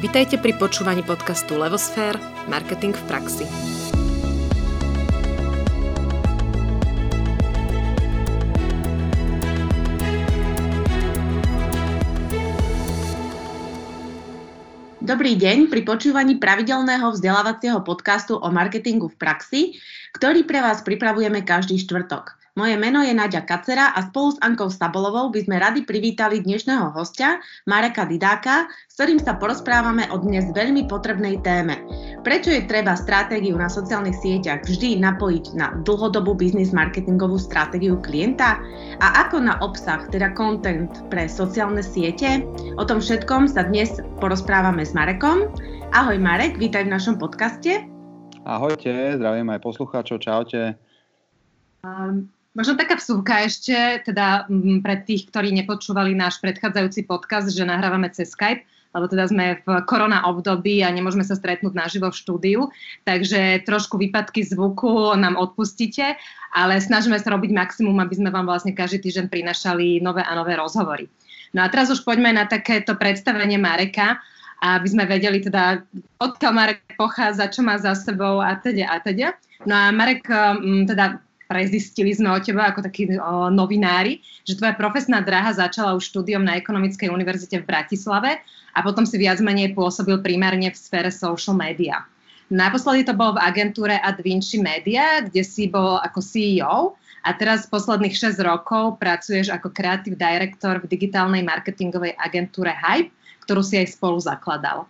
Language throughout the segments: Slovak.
Vitajte pri počúvaní podcastu Levosfér – Marketing v praxi. Dobrý deň pri počúvaní pravidelného vzdelávacieho podcastu o marketingu v praxi, ktorý pre vás pripravujeme každý štvrtok. Moje meno je Nadia Kacera a spolu s Ankou Sabolovou by sme radi privítali dnešného hostia, Mareka Didáka, s ktorým sa porozprávame o dnes veľmi potrebnej téme. Prečo je treba stratégiu na sociálnych sieťach vždy napojiť na dlhodobú biznis marketingovú stratégiu klienta? A ako na obsah, teda content pre sociálne siete? O tom všetkom sa dnes porozprávame s Marekom. Ahoj Marek, vítaj v našom podcaste. Ahojte, zdravím aj poslucháčov, čaute. Um, možno taká vsúka ešte, teda m, pre tých, ktorí nepočúvali náš predchádzajúci podcast, že nahrávame cez Skype, lebo teda sme v korona období a nemôžeme sa stretnúť naživo v štúdiu, takže trošku výpadky zvuku nám odpustíte, ale snažíme sa robiť maximum, aby sme vám vlastne každý týždeň prinašali nové a nové rozhovory. No a teraz už poďme na takéto predstavenie Mareka, aby sme vedeli teda, odkiaľ Marek pochádza, čo má za sebou a teda a teda. No a Marek, mm, teda prezistili sme o teba ako takí o, novinári, že tvoja profesná dráha začala už štúdiom na Ekonomickej univerzite v Bratislave a potom si viac menej pôsobil primárne v sfére social media. Naposledy to bolo v agentúre Advinci Media, kde si bol ako CEO a teraz posledných 6 rokov pracuješ ako Creative Director v digitálnej marketingovej agentúre Hype, ktorú si aj spolu zakladal.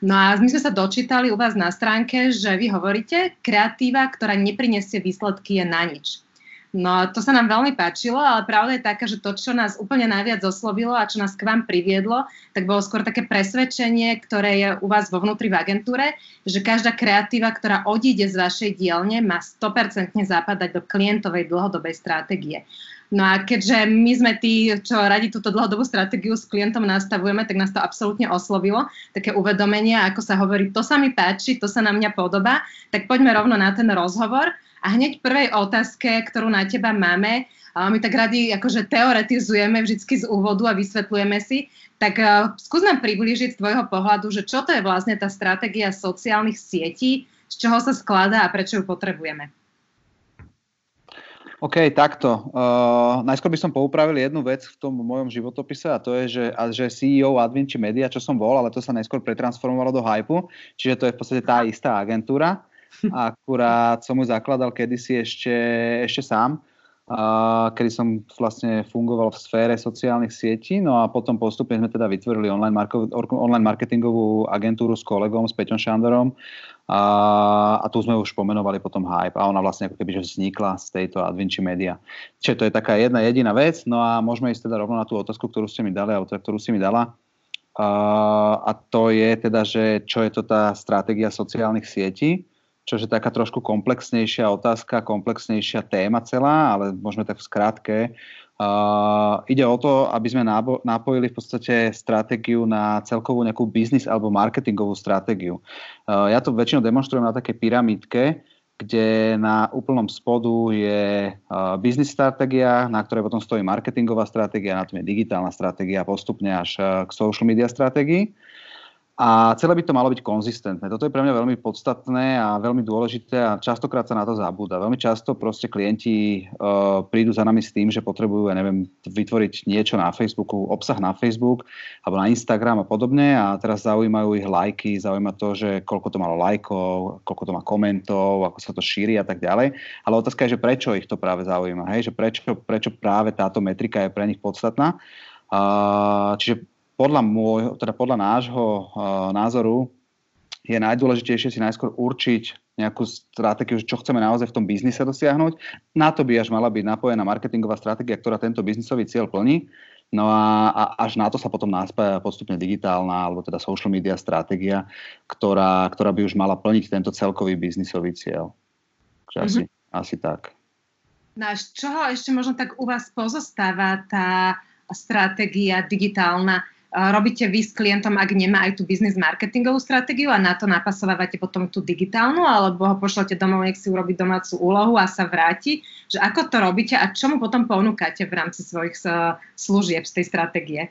No a my sme sa dočítali u vás na stránke, že vy hovoríte, kreatíva, ktorá neprinesie výsledky, je na nič. No to sa nám veľmi páčilo, ale pravda je taká, že to, čo nás úplne najviac oslovilo a čo nás k vám priviedlo, tak bolo skôr také presvedčenie, ktoré je u vás vo vnútri v agentúre, že každá kreatíva, ktorá odíde z vašej dielne, má 100% zapadať do klientovej dlhodobej stratégie. No a keďže my sme tí, čo radi túto dlhodobú stratégiu s klientom nastavujeme, tak nás to absolútne oslovilo. Také uvedomenie, ako sa hovorí, to sa mi páči, to sa na mňa podobá, tak poďme rovno na ten rozhovor. A hneď prvej otázke, ktorú na teba máme, my tak radi akože teoretizujeme vždy z úvodu a vysvetľujeme si, tak uh, skús nám priblížiť z tvojho pohľadu, že čo to je vlastne tá stratégia sociálnych sietí, z čoho sa skladá a prečo ju potrebujeme. OK, takto. Uh, najskôr by som poupravil jednu vec v tom mojom životopise a to je, že, a, že CEO Advinci Media, čo som bol, ale to sa najskôr pretransformovalo do Hypeu, čiže to je v podstate tá istá agentúra. Akurát som ju zakladal kedysi ešte, ešte sám, uh, kedy som vlastne fungoval v sfére sociálnych sietí, no a potom postupne sme teda vytvorili online, marko, online marketingovú agentúru s kolegom, s Peťom Šandorom, a, a tu sme už pomenovali potom Hype a ona vlastne ako keby že vznikla z tejto Advinci Media. Čiže to je taká jedna jediná vec, no a môžeme ísť teda rovno na tú otázku, ktorú ste mi dali, alebo teda, ktorú si mi dala. Uh, a to je teda, že čo je to tá stratégia sociálnych sietí, čo je taká trošku komplexnejšia otázka, komplexnejšia téma celá, ale môžeme tak v skratke Uh, ide o to, aby sme nábo- napojili v podstate stratégiu na celkovú nejakú biznis alebo marketingovú stratégiu. Uh, ja to väčšinou demonstrujem na také pyramídke, kde na úplnom spodu je uh, biznis stratégia, na ktorej potom stojí marketingová stratégia, na tom je digitálna stratégia postupne až uh, k social media stratégii. A celé by to malo byť konzistentné. Toto je pre mňa veľmi podstatné a veľmi dôležité a častokrát sa na to zabúda. Veľmi často proste klienti uh, prídu za nami s tým, že potrebujú, ja neviem, vytvoriť niečo na Facebooku, obsah na Facebook alebo na Instagram a podobne a teraz zaujímajú ich lajky, zaujíma to, že koľko to malo lajkov, koľko to má komentov, ako sa to šíri a tak ďalej. Ale otázka je, že prečo ich to práve zaujíma, hej? že prečo, prečo práve táto metrika je pre nich podstatná. Uh, čiže podľa, môjho, teda podľa nášho uh, názoru je najdôležitejšie si najskôr určiť nejakú stratégiu, čo chceme naozaj v tom biznise dosiahnuť. Na to by až mala byť napojená marketingová stratégia, ktorá tento biznisový cieľ plní. No a, a až na to sa potom náspája postupne digitálna alebo teda social media stratégia, ktorá, ktorá by už mala plniť tento celkový biznisový cieľ. mm-hmm. asi, asi tak. No a z čoho ešte možno tak u vás pozostáva tá stratégia digitálna? Robíte vy s klientom, ak nemá aj tú biznis marketingovú stratégiu a na to napasovávate potom tú digitálnu, alebo ho pošlete domov, nech si urobí domácu úlohu a sa vráti. Že ako to robíte a čo mu potom ponúkate v rámci svojich služieb z tej stratégie?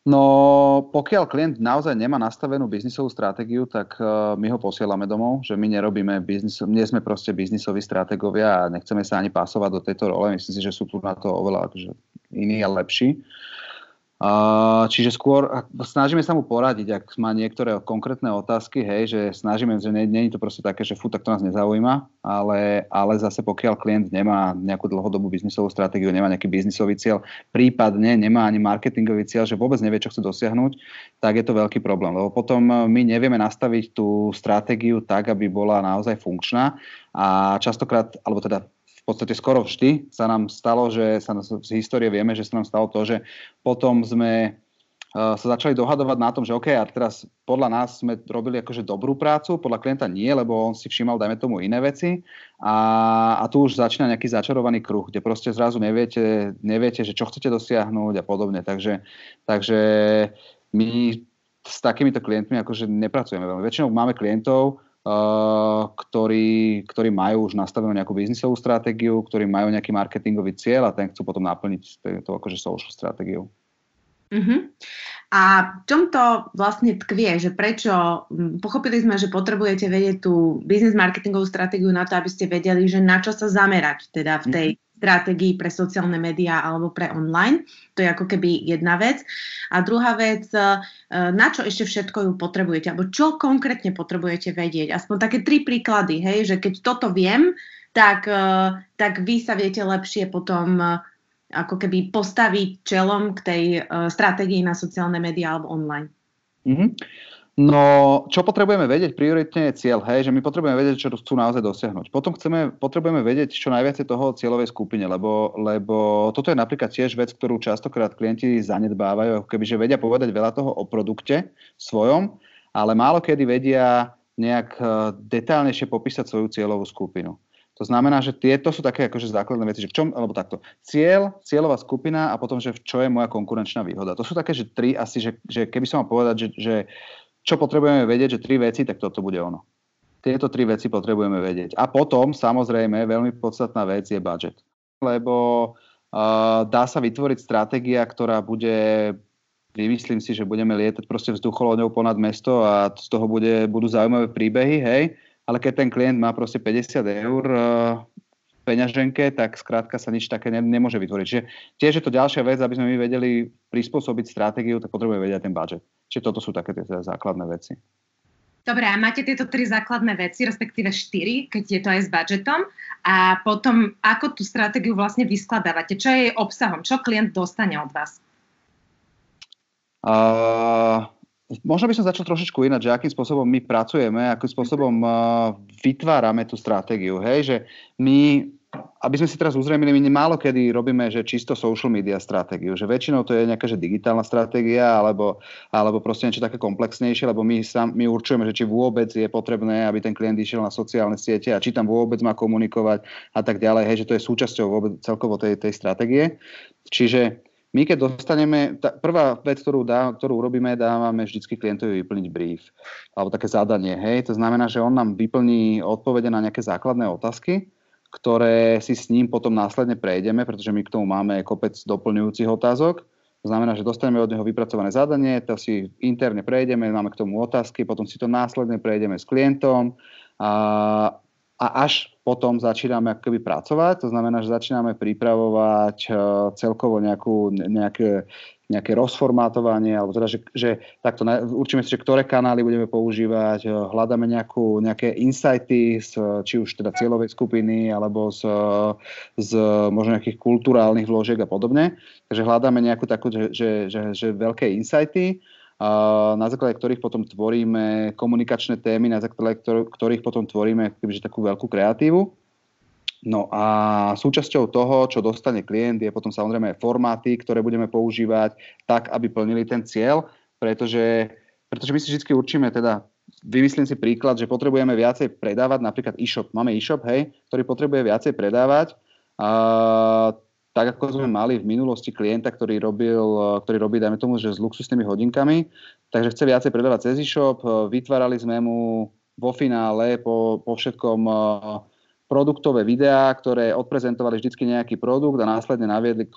No, pokiaľ klient naozaj nemá nastavenú biznisovú stratégiu, tak uh, my ho posielame domov, že my nerobíme biznis, nie sme proste biznisoví stratégovia a nechceme sa ani pasovať do tejto role. Myslím si, že sú tu na to oveľa akože, iní a lepší. Uh, čiže skôr snažíme sa mu poradiť, ak má niektoré konkrétne otázky, hej, že snažíme, že nie, je to proste také, že fú, tak to nás nezaujíma, ale, ale zase pokiaľ klient nemá nejakú dlhodobú biznisovú stratégiu, nemá nejaký biznisový cieľ, prípadne nemá ani marketingový cieľ, že vôbec nevie, čo chce dosiahnuť, tak je to veľký problém, lebo potom my nevieme nastaviť tú stratégiu tak, aby bola naozaj funkčná a častokrát, alebo teda podstate skoro vždy sa nám stalo, že sa z histórie vieme, že sa nám stalo to, že potom sme uh, sa začali dohadovať na tom, že OK, a teraz podľa nás sme robili akože dobrú prácu, podľa klienta nie, lebo on si všímal, dajme tomu, iné veci a, a tu už začína nejaký začarovaný kruh, kde proste zrazu neviete, neviete že čo chcete dosiahnuť a podobne. Takže, takže my s takýmito klientmi akože nepracujeme veľmi. Väčšinou máme klientov, ktorí, ktorí majú už nastavenú nejakú biznisovú stratégiu, ktorí majú nejaký marketingový cieľ a ten chcú potom naplniť to akože social stratégiu. Uh-huh. A v čom to vlastne tkvie, že prečo, hm, pochopili sme, že potrebujete vedieť tú biznis marketingovú stratégiu na to, aby ste vedeli, že na čo sa zamerať teda v tej uh-huh stratégii pre sociálne médiá alebo pre online. To je ako keby jedna vec. A druhá vec, e, na čo ešte všetko ju potrebujete, alebo čo konkrétne potrebujete vedieť. Aspoň také tri príklady, hej, že keď toto viem, tak, e, tak vy sa viete lepšie potom e, ako keby postaviť čelom k tej stratégii na sociálne médiá alebo online. Mm-hmm. No, čo potrebujeme vedieť? Prioritne je cieľ, hej, že my potrebujeme vedieť, čo chcú naozaj dosiahnuť. Potom chceme, potrebujeme vedieť čo najviac toho cieľovej skupine, lebo, lebo toto je napríklad tiež vec, ktorú častokrát klienti zanedbávajú, ako keby, vedia povedať veľa toho o produkte svojom, ale málo kedy vedia nejak eh, detálnejšie popísať svoju cieľovú skupinu. To znamená, že tieto sú také akože základné veci, že v čom, alebo takto, cieľ, cieľová skupina a potom, že v čo je moja konkurenčná výhoda. To sú také, že tri asi, že, že keby som mal povedať, že, že čo potrebujeme vedieť, že tri veci, tak toto bude ono. Tieto tri veci potrebujeme vedieť. A potom, samozrejme, veľmi podstatná vec je budget. Lebo uh, dá sa vytvoriť stratégia, ktorá bude, vymyslím si, že budeme lietať proste vzducholodňou ponad mesto a z toho bude, budú zaujímavé príbehy, hej, ale keď ten klient má proste 50 eur peňaženke, tak skrátka sa nič také ne, nemôže vytvoriť. Čiže tiež je to ďalšia vec, aby sme my vedeli prispôsobiť stratégiu, tak potrebujeme vedieť ten budget. Čiže toto sú také tie teda základné veci. Dobre, a máte tieto tri základné veci, respektíve štyri, keď je to aj s budžetom. A potom, ako tú stratégiu vlastne vyskladávate? Čo je jej obsahom? Čo klient dostane od vás? Uh, možno by som začal trošičku ináč, že akým spôsobom my pracujeme, akým spôsobom uh, vytvárame tú stratégiu. Hej? Že my aby sme si teraz uzrejmili, my málo kedy robíme, že čisto social media stratégiu, že väčšinou to je nejaká že digitálna stratégia alebo, alebo proste niečo také komplexnejšie, lebo my, sám, my určujeme, že či vôbec je potrebné, aby ten klient išiel na sociálne siete a či tam vôbec má komunikovať a tak ďalej, hej, že to je súčasťou vôbec celkovo tej, tej stratégie. Čiže my keď dostaneme, tá prvá vec, ktorú, dá, ktorú urobíme, dávame vždycky klientovi vyplniť brief, alebo také zadanie, hej, to znamená, že on nám vyplní odpovede na nejaké základné otázky, ktoré si s ním potom následne prejdeme, pretože my k tomu máme kopec doplňujúcich otázok. To znamená, že dostaneme od neho vypracované zadanie, to si interne prejdeme, máme k tomu otázky, potom si to následne prejdeme s klientom a, a až potom začíname akoby pracovať. To znamená, že začíname pripravovať uh, celkovo nejakú, nejaké, nejaké rozformátovanie, alebo teda, že, že takto určíme si, že ktoré kanály budeme používať, eh, hľadáme nejakú, nejaké insighty z, či už teda cieľovej skupiny, alebo z, z možno nejakých kulturálnych vložiek a podobne. Takže hľadáme nejakú takú, že, že, že, že veľké insighty, na základe ktorých potom tvoríme komunikačné témy, na základe ktorých potom tvoríme takú veľkú kreatívu. No a súčasťou toho, čo dostane klient, je potom samozrejme formáty, ktoré budeme používať tak, aby plnili ten cieľ, pretože, pretože my si vždy určíme, teda vymyslím si príklad, že potrebujeme viacej predávať, napríklad e-shop. Máme e-shop, hej, ktorý potrebuje viacej predávať. A, tak ako sme mali v minulosti klienta, ktorý robil, ktorý robí, dajme tomu, že s luxusnými hodinkami, takže chce viacej predávať cez e-shop, vytvárali sme mu vo finále po, po všetkom produktové videá, ktoré odprezentovali vždy nejaký produkt a následne naviedli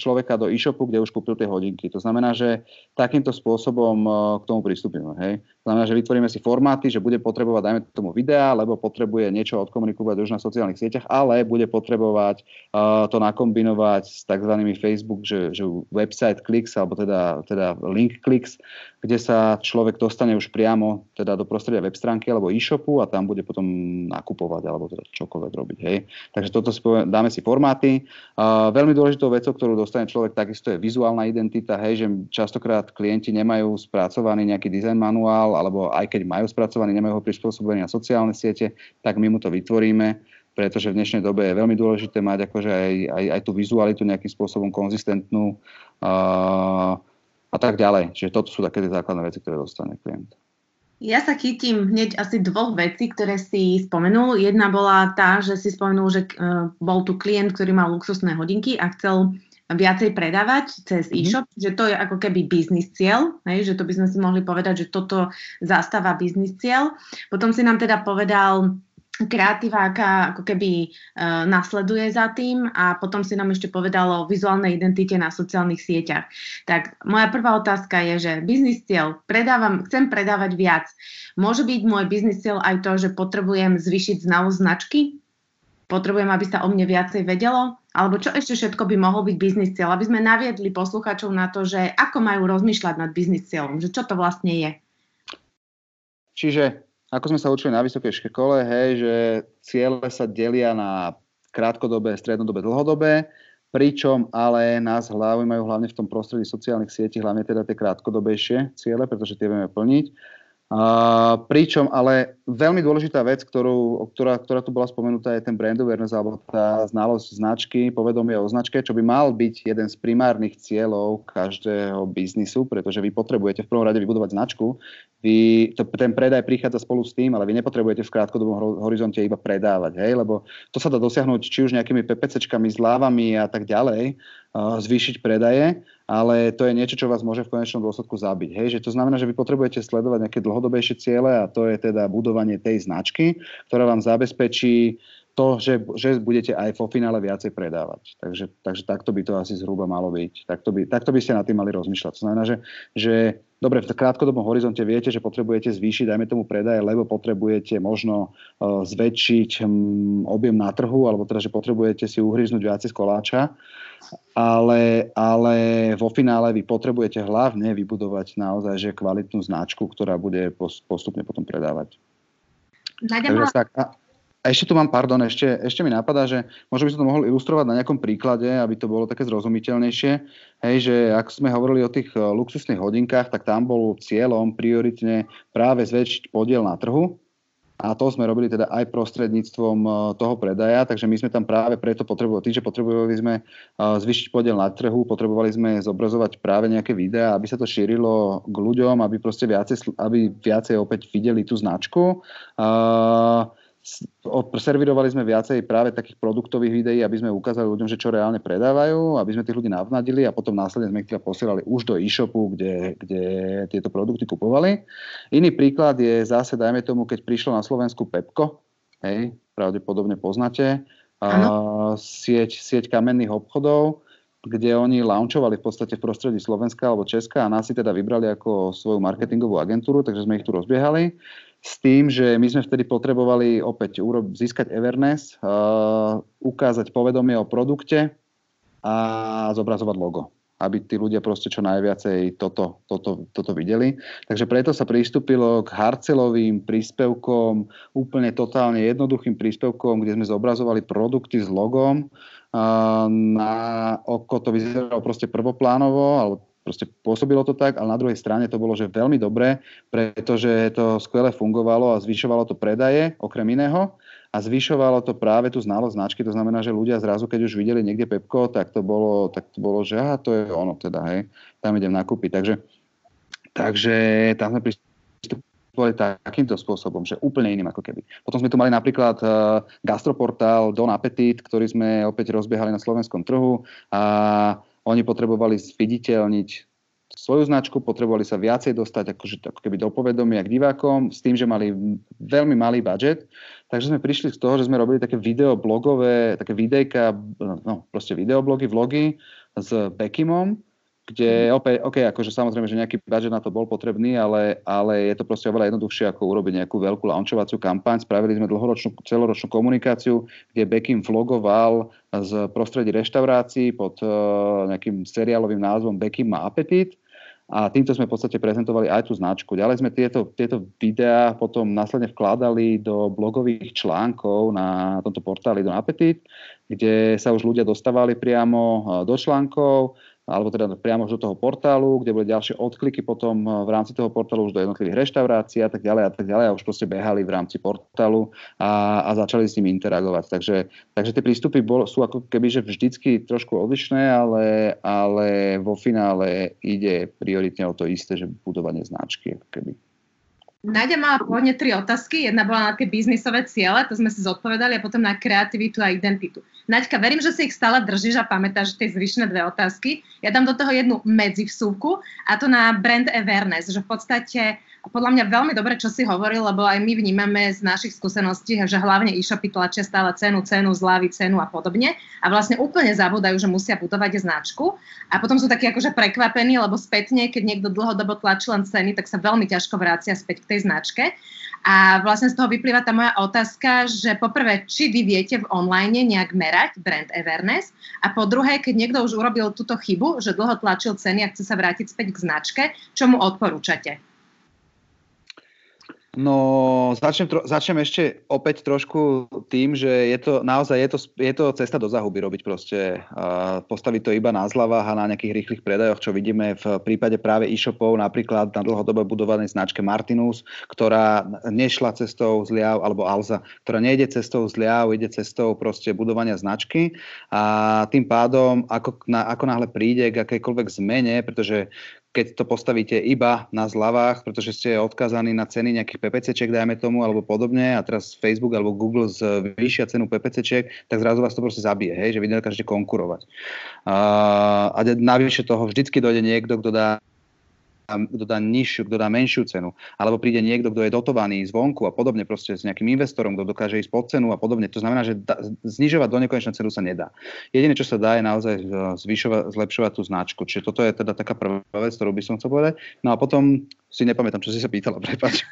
človeka do e-shopu, kde už kúpil tie hodinky. To znamená, že takýmto spôsobom e, k tomu pristúpime. Hej. To znamená, že vytvoríme si formáty, že bude potrebovať, dajme tomu videá, lebo potrebuje niečo odkomunikovať už na sociálnych sieťach, ale bude potrebovať uh, to nakombinovať s tzv. Facebook, že, že website clicks, alebo teda, teda link clicks, kde sa človek dostane už priamo teda do prostredia web stránky alebo e-shopu a tam bude potom nakupovať alebo teda čokoľvek robiť. Hej. Takže toto si poviem, dáme si formáty. Uh, veľmi dôležitou vecou, ktorú dostane človek, takisto je vizuálna identita, hej, že častokrát klienti nemajú spracovaný nejaký design manuál, alebo aj keď majú spracovaný, nemajú ho prispôsobený na sociálne siete, tak my mu to vytvoríme pretože v dnešnej dobe je veľmi dôležité mať akože aj, aj, aj tú vizualitu nejakým spôsobom konzistentnú uh, a tak ďalej. Čiže toto sú také základné veci, ktoré dostane klient. Ja sa chytím hneď asi dvoch vecí, ktoré si spomenul. Jedna bola tá, že si spomenul, že uh, bol tu klient, ktorý mal luxusné hodinky a chcel viacej predávať cez mm-hmm. e-shop, že to je ako keby biznis cieľ, hej, že to by sme si mohli povedať, že toto zastáva biznis cieľ. Potom si nám teda povedal kreatíva, aká ako keby uh, nasleduje za tým a potom si nám ešte povedalo o vizuálnej identite na sociálnych sieťach. Tak moja prvá otázka je, že biznis cieľ, predávam, chcem predávať viac. Môže byť môj biznis cieľ aj to, že potrebujem zvyšiť znalosť značky? Potrebujem, aby sa o mne viacej vedelo? Alebo čo ešte všetko by mohol byť biznis cieľ? Aby sme naviedli posluchačov na to, že ako majú rozmýšľať nad biznis cieľom, že čo to vlastne je. Čiže ako sme sa učili na vysokej škole, hej, že ciele sa delia na krátkodobé, strednodobé, dlhodobé, pričom ale nás majú hlavne v tom prostredí sociálnych sietí, hlavne teda tie krátkodobejšie ciele, pretože tie vieme plniť. A, pričom ale veľmi dôležitá vec, ktorú, ktorá, ktorá tu bola spomenutá, je ten brand awareness alebo tá znalosť značky, povedomie o značke, čo by mal byť jeden z primárnych cieľov každého biznisu, pretože vy potrebujete v prvom rade vybudovať značku. Vy, to, ten predaj prichádza spolu s tým, ale vy nepotrebujete v krátkodobom horizonte iba predávať, hej, lebo to sa dá dosiahnuť či už nejakými PPCčkami, zľávami a tak ďalej, zvýšiť predaje, ale to je niečo, čo vás môže v konečnom dôsledku zabiť. Hej? Že to znamená, že vy potrebujete sledovať nejaké dlhodobejšie ciele a to je teda budovanie tej značky, ktorá vám zabezpečí to, že, že budete aj vo finále viacej predávať. Takže, takže takto by to asi zhruba malo byť. Takto by, takto by ste nad tým mali rozmýšľať. To znamená, že, že dobre, v krátkodobom horizonte viete, že potrebujete zvýšiť, dajme tomu predaje, lebo potrebujete možno uh, zväčšiť um, objem na trhu, alebo teda, že potrebujete si uhryznúť viacej z koláča ale, ale vo finále vy potrebujete hlavne vybudovať naozaj že kvalitnú značku, ktorá bude postupne potom predávať. Takže tak, a, a ešte tu mám, pardon, ešte, ešte mi napadá, že možno by som to mohol ilustrovať na nejakom príklade, aby to bolo také zrozumiteľnejšie. Hej, že ak sme hovorili o tých e, luxusných hodinkách, tak tam bol cieľom prioritne práve zväčšiť podiel na trhu, a to sme robili teda aj prostredníctvom e, toho predaja, takže my sme tam práve preto potrebovali, tým, že potrebovali sme e, zvyšiť podiel na trhu, potrebovali sme zobrazovať práve nejaké videá, aby sa to šírilo k ľuďom, aby proste viacej, aby viacej opäť videli tú značku. Uh, servírovali sme viacej práve takých produktových videí, aby sme ukázali ľuďom, že čo reálne predávajú, aby sme tých ľudí navnadili a potom následne sme ich teda posielali už do e-shopu, kde, kde tieto produkty kupovali. Iný príklad je zase, dajme tomu, keď prišlo na Slovensku Pepko, hej, pravdepodobne poznáte, a, sieť, sieť kamenných obchodov, kde oni launchovali v podstate v prostredí Slovenska alebo Česka a nás si teda vybrali ako svoju marketingovú agentúru, takže sme ich tu rozbiehali s tým, že my sme vtedy potrebovali opäť získať awareness, uh, ukázať povedomie o produkte a zobrazovať logo aby tí ľudia proste čo najviacej toto, toto, toto videli. Takže preto sa pristúpilo k harcelovým príspevkom, úplne totálne jednoduchým príspevkom, kde sme zobrazovali produkty s logom. Na oko to vyzeralo proste prvoplánovo, alebo proste pôsobilo to tak, ale na druhej strane to bolo, že veľmi dobré, pretože to skvele fungovalo a zvyšovalo to predaje, okrem iného, a zvyšovalo to práve tú znalosť značky, to znamená, že ľudia zrazu, keď už videli niekde Pepko, tak to bolo, tak to bolo že aha, to je ono teda, hej, tam idem nakúpiť. Takže, takže tam sme pristupovali takýmto spôsobom, že úplne iným ako keby. Potom sme tu mali napríklad uh, gastroportál Don Appetit, ktorý sme opäť rozbiehali na slovenskom trhu a oni potrebovali zviditeľniť svoju značku, potrebovali sa viacej dostať akože, ako keby do povedomia k divákom, s tým, že mali veľmi malý budget. Takže sme prišli z toho, že sme robili také videoblogové, také videjka, no proste videoblogy, vlogy s Bekimom, kde opäť, OK, akože samozrejme, že nejaký budget na to bol potrebný, ale, ale je to proste oveľa jednoduchšie, ako urobiť nejakú veľkú launchovacú kampaň. Spravili sme dlhoročnú, celoročnú komunikáciu, kde Bekim vlogoval z prostredí reštaurácií pod uh, nejakým seriálovým názvom Bekim má apetit a týmto sme v podstate prezentovali aj tú značku. Ďalej sme tieto, tieto videá potom následne vkladali do blogových článkov na tomto portáli do Apetit, kde sa už ľudia dostávali priamo uh, do článkov, alebo teda priamo už do toho portálu, kde boli ďalšie odkliky potom eh, v rámci toho portálu už do jednotlivých reštaurácií a tak ďalej a tak ďalej a už proste behali v rámci portálu a, a začali s ním interagovať. Takže, takže tie prístupy bol, sú ako keby že vždycky trošku odlišné, ale, ale vo finále ide prioritne o to isté, že budovanie značky. Keby. Nadia mala pôvodne tri otázky. Jedna bola na také biznisové ciele, to sme si zodpovedali, a potom na kreativitu a identitu. Naďka, verím, že si ich stále držíš a pamätáš tie zvyšné dve otázky. Ja dám do toho jednu medzivsúvku a to na brand awareness, že v podstate podľa mňa veľmi dobre, čo si hovoril, lebo aj my vnímame z našich skúseností, že hlavne e-shopy tlačia stále cenu, cenu, zľavy, cenu a podobne a vlastne úplne zabúdajú, že musia budovať značku a potom sú takí akože prekvapení, lebo spätne, keď niekto dlhodobo tlačí len ceny, tak sa veľmi ťažko vracia späť tej značke. A vlastne z toho vyplýva tá moja otázka, že poprvé, či vy viete v online nejak merať brand awareness a po druhé, keď niekto už urobil túto chybu, že dlho tlačil ceny a chce sa vrátiť späť k značke, čo mu odporúčate? No, začnem, tro, začnem ešte opäť trošku tým, že je to naozaj je to, je to cesta do zahuby robiť proste, uh, postaviť to iba na zľavách a na nejakých rýchlych predajoch, čo vidíme v prípade práve e-shopov, napríklad na dlhodobo budovanej značke Martinus, ktorá nešla cestou zliav, alebo Alza, ktorá nejde cestou zliav, ide cestou proste budovania značky. A tým pádom, ako, na, ako náhle príde k akejkoľvek zmene, pretože keď to postavíte iba na zľavách, pretože ste odkázaní na ceny nejakých PPCčiek, dajme tomu, alebo podobne, a teraz Facebook alebo Google zvýšia cenu PPCčiek, tak zrazu vás to proste zabije, hej, že vy nedokážete konkurovať. Uh, a navyše toho vždycky dojde niekto, kto dá kto dá nižšiu, kto dá menšiu cenu, alebo príde niekto, kto je dotovaný zvonku a podobne, proste s nejakým investorom, kto dokáže ísť pod cenu a podobne. To znamená, že da, znižovať do nekonečna cenu sa nedá. Jediné, čo sa dá, je naozaj e, zvyšovať, zlepšovať tú značku. Čiže toto je teda taká prvá vec, ktorú by som chcel povedať. No a potom si nepamätám, čo si sa pýtala, prepač.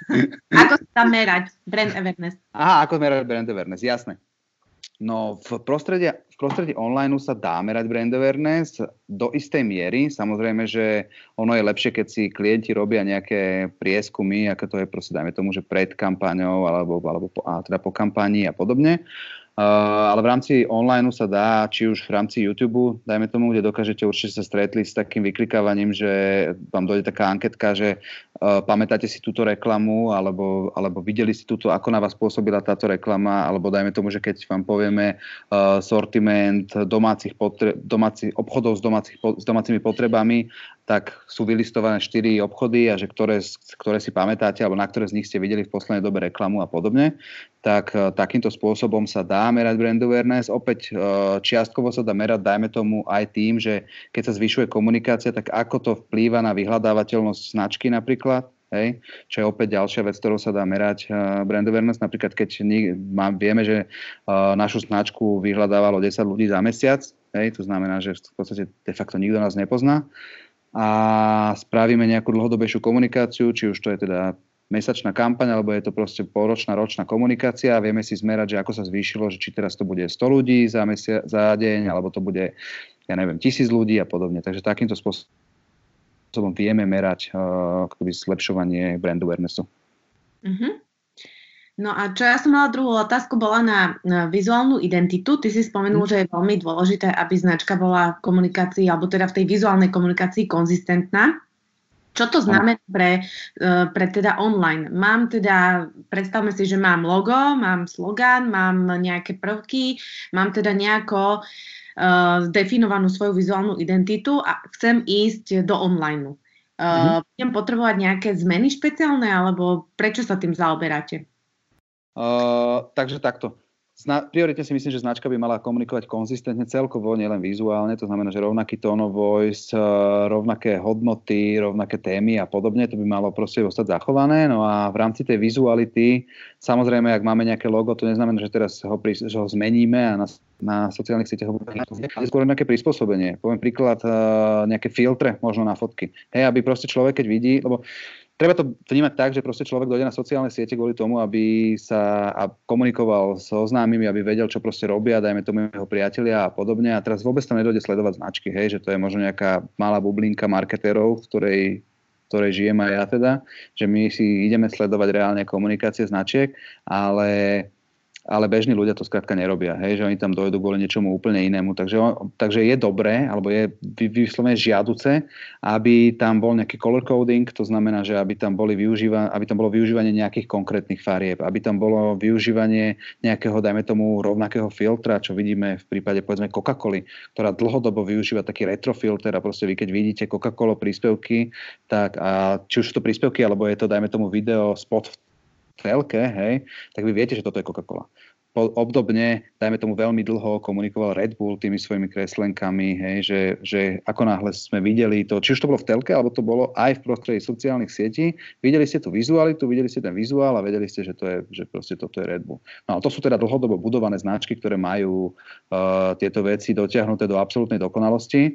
Ako sa merať brand awareness? Aha, ako merať brand awareness, jasné. No v prostredí, v prostredí online sa dá merať brand awareness do istej miery. Samozrejme, že ono je lepšie, keď si klienti robia nejaké prieskumy, ako to je proste, dajme tomu, že pred kampaňou alebo, alebo po, a teda po kampanii a podobne. Uh, ale v rámci online sa dá, či už v rámci YouTube, dajme tomu, kde dokážete určite sa stretli s takým vyklikávaním, že vám dojde taká anketka, že uh, pamätáte si túto reklamu, alebo, alebo videli si túto, ako na vás pôsobila táto reklama, alebo dajme tomu, že keď vám povieme uh, sortiment domácich, potre- domácich obchodov s, domácich, s domácimi potrebami, tak sú vylistované 4 obchody a že ktoré, ktoré si pamätáte alebo na ktoré z nich ste videli v poslednej dobe reklamu a podobne, tak e, takýmto spôsobom sa dá merať brand awareness. Opäť e, čiastkovo sa dá merať, dajme tomu aj tým, že keď sa zvyšuje komunikácia, tak ako to vplýva na vyhľadávateľnosť značky napríklad, Hej, čo je opäť ďalšia vec, ktorou sa dá merať uh, brand awareness. Napríklad, keď nie, má, vieme, že uh, našu značku vyhľadávalo 10 ľudí za mesiac, hej, to znamená, že v podstate de facto nikto nás nepozná, a spravíme nejakú dlhodobejšiu komunikáciu, či už to je teda mesačná kampaň, alebo je to proste poročná, ročná komunikácia a vieme si zmerať, že ako sa zvýšilo, že či teraz to bude 100 ľudí za, mesia- za deň, alebo to bude, ja neviem, tisíc ľudí a podobne. Takže takýmto spôsobom vieme merať uh, zlepšovanie brand awarenessu. Uh-huh. No a čo ja som mala druhú otázku, bola na, na vizuálnu identitu. Ty si spomenul, mm. že je veľmi dôležité, aby značka bola v komunikácii, alebo teda v tej vizuálnej komunikácii konzistentná. Čo to znamená pre, e, pre teda online? Mám teda, predstavme si, že mám logo, mám slogan, mám nejaké prvky, mám teda nejako uh, definovanú svoju vizuálnu identitu a chcem ísť do online. Uh, mm-hmm. Budem potrebovať nejaké zmeny špeciálne, alebo prečo sa tým zaoberáte? Uh, takže takto. Zna, prioritne si myslím, že značka by mala komunikovať konzistentne celkovo, nielen vizuálne, to znamená, že rovnaký tone of voice, eh, rovnaké hodnoty, rovnaké témy a podobne, to by malo proste ostať zachované. No a v rámci tej vizuality, samozrejme, ak máme nejaké logo, to neznamená, že teraz ho, že ho zmeníme a na, na sociálnych sieťach ho budeme ale skôr nejaké prispôsobenie. Poviem príklad, eh, nejaké filtre možno na fotky. Hej, aby proste človek, keď vidí, lebo treba to vnímať tak, že proste človek dojde na sociálne siete kvôli tomu, aby sa komunikoval so známymi, aby vedel, čo proste robia, dajme tomu jeho priatelia a podobne. A teraz vôbec tam nedojde sledovať značky, hej, že to je možno nejaká malá bublinka marketérov, v ktorej ktorej žijem aj ja teda, že my si ideme sledovať reálne komunikácie značiek, ale ale bežní ľudia to skrátka nerobia, hej, že oni tam dojdú kvôli niečomu úplne inému. Takže, takže je dobré, alebo je vyslovene žiaduce, aby tam bol nejaký color coding, to znamená, že aby tam, boli využíva, aby tam bolo využívanie nejakých konkrétnych farieb, aby tam bolo využívanie nejakého, dajme tomu, rovnakého filtra, čo vidíme v prípade, povedzme, Coca-Coly, ktorá dlhodobo využíva taký retrofilter a proste vy, keď vidíte Coca-Cola príspevky, tak a či už sú to príspevky, alebo je to, dajme tomu, video, spot telke, hej, tak vy viete, že toto je Coca-Cola. Obdobne, dajme tomu veľmi dlho, komunikoval Red Bull tými svojimi kreslenkami, hej, že, že ako náhle sme videli to, či už to bolo v telke, alebo to bolo aj v prostredí sociálnych sietí, videli ste tú vizualitu, videli ste ten vizuál a vedeli ste, že, to je, že proste toto je Red Bull. No a to sú teda dlhodobo budované značky, ktoré majú uh, tieto veci dotiahnuté do absolútnej dokonalosti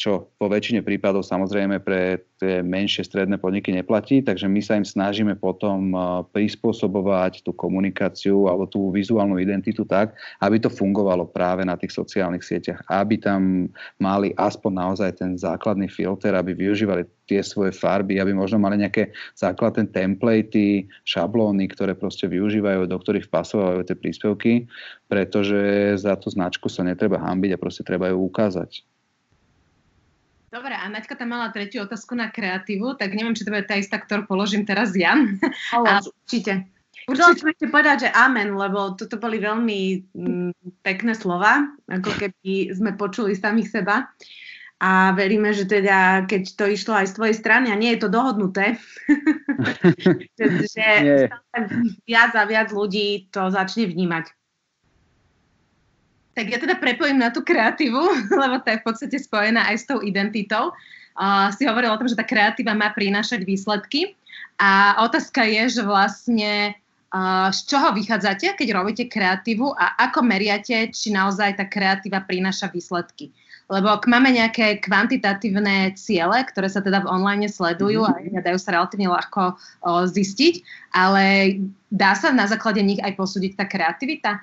čo vo väčšine prípadov samozrejme pre tie menšie stredné podniky neplatí, takže my sa im snažíme potom prispôsobovať tú komunikáciu alebo tú vizuálnu identitu tak, aby to fungovalo práve na tých sociálnych sieťach, aby tam mali aspoň naozaj ten základný filter, aby využívali tie svoje farby, aby možno mali nejaké základné templatey, šablóny, ktoré proste využívajú, do ktorých vpasovajú tie príspevky, pretože za tú značku sa netreba hambiť a proste treba ju ukázať. Dobre, a Naďka tam mala tretiu otázku na kreatívu, tak neviem, či to bude tá istá, ktorú položím teraz ja. Ale, a... určite. Určite som ešte povedať, že amen, lebo toto boli veľmi m, mm, pekné slova, ako keby sme počuli samých seba. A veríme, že teda, keď to išlo aj z tvojej strany, a nie je to dohodnuté, že, že viac a viac ľudí to začne vnímať. Tak ja teda prepojím na tú kreatívu, lebo to je v podstate spojená aj s tou identitou. Uh, si hovoril o tom, že tá kreatíva má prinášať výsledky. A otázka je, že vlastne uh, z čoho vychádzate, keď robíte kreatívu a ako meriate, či naozaj tá kreatíva prináša výsledky. Lebo ak máme nejaké kvantitatívne ciele, ktoré sa teda v online sledujú mm-hmm. a dajú sa relatívne ľahko uh, zistiť, ale dá sa na základe nich aj posúdiť tá kreativita?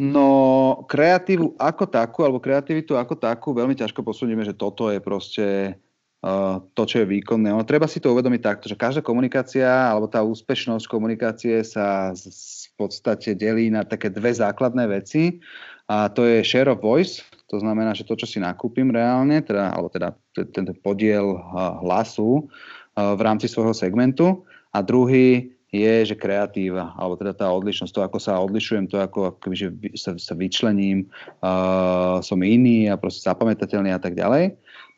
No, kreatívu ako takú, alebo kreativitu ako takú, veľmi ťažko posúdime, že toto je proste uh, to, čo je výkonné. Ono treba si to uvedomiť takto, že každá komunikácia, alebo tá úspešnosť komunikácie sa z, v podstate delí na také dve základné veci. A to je share of voice, to znamená, že to, čo si nakúpim reálne, teda, alebo teda ten podiel hlasu uh, v rámci svojho segmentu. A druhý je, že kreatíva, alebo teda tá odlišnosť, to, ako sa odlišujem, to, ako akoby, že sa, sa vyčlením, uh, som iný a proste zapamätateľný a tak ďalej.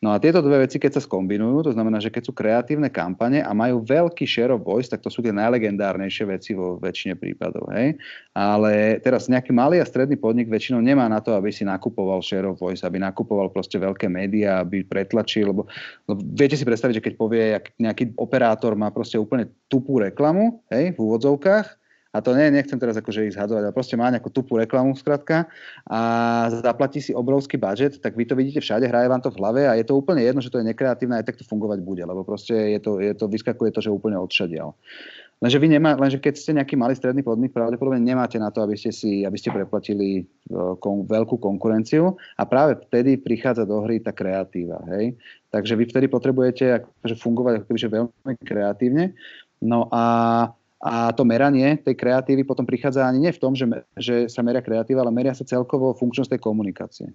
No a tieto dve veci, keď sa skombinujú, to znamená, že keď sú kreatívne kampane a majú veľký share of voice, tak to sú tie najlegendárnejšie veci vo väčšine prípadov. Hej? Ale teraz nejaký malý a stredný podnik väčšinou nemá na to, aby si nakupoval share of voice, aby nakupoval proste veľké médiá, aby pretlačil, lebo, lebo viete si predstaviť, že keď povie, nejaký operátor má proste úplne tupú reklamu, hej, v úvodzovkách, a to nie, nechcem teraz akože ich zhadzovať, ale proste má nejakú tupú reklamu skratka a zaplatí si obrovský budget, tak vy to vidíte všade, hraje vám to v hlave a je to úplne jedno, že to je nekreatívne, aj tak to fungovať bude, lebo proste je to, je to vyskakuje to, že úplne odšadial. Lenže, vy nemá, lenže keď ste nejaký malý stredný podnik, pravdepodobne nemáte na to, aby ste, si, aby ste preplatili uh, kon, veľkú konkurenciu a práve vtedy prichádza do hry tá kreatíva. Hej? Takže vy vtedy potrebujete akože fungovať akože veľmi kreatívne. No a a to meranie tej kreatívy potom prichádza ani nie v tom, že, že sa meria kreatíva, ale meria sa celkovo funkčnosť tej komunikácie.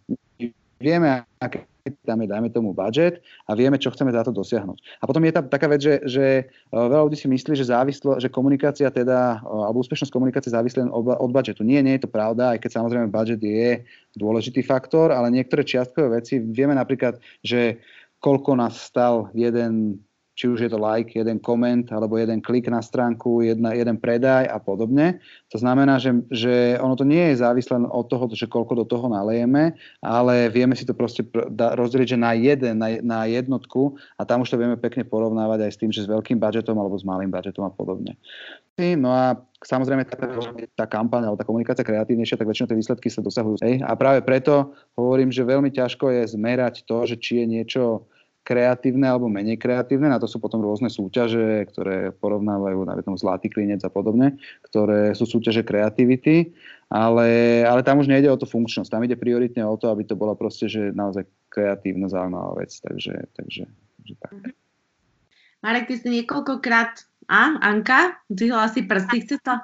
Vieme, aké tam je, dajme tomu, budget a vieme, čo chceme za to dosiahnuť. A potom je tam taká vec, že, že e, veľa ľudí si myslí, že, závislo, že komunikácia teda, e, alebo úspešnosť komunikácie závisí len od budžetu. Nie, nie je to pravda, aj keď samozrejme budget je dôležitý faktor, ale niektoré čiastkové veci, vieme napríklad, že koľko nás stal jeden či už je to like, jeden koment, alebo jeden klik na stránku, jedna, jeden predaj a podobne. To znamená, že, že ono to nie je závislé od toho, že koľko do toho nalejeme, ale vieme si to proste rozdeliť, že na jeden, na, na jednotku a tam už to vieme pekne porovnávať aj s tým, že s veľkým budžetom alebo s malým budžetom a podobne. No a samozrejme tá, tá kampaň alebo tá komunikácia kreatívnejšia, tak väčšinou tie výsledky sa dosahujú. A práve preto hovorím, že veľmi ťažko je zmerať to, že či je niečo kreatívne alebo menej kreatívne. Na to sú potom rôzne súťaže, ktoré porovnávajú na tom zlatý klinec a podobne, ktoré sú súťaže kreativity, ale, ale tam už nejde o to funkčnosť. Tam ide prioritne o to, aby to bola proste že naozaj kreatívna, zaujímavá vec. Takže, takže, takže tak. Mhm. Marek, ty si niekoľkokrát a, Anka, dvihla si prsty, chce to?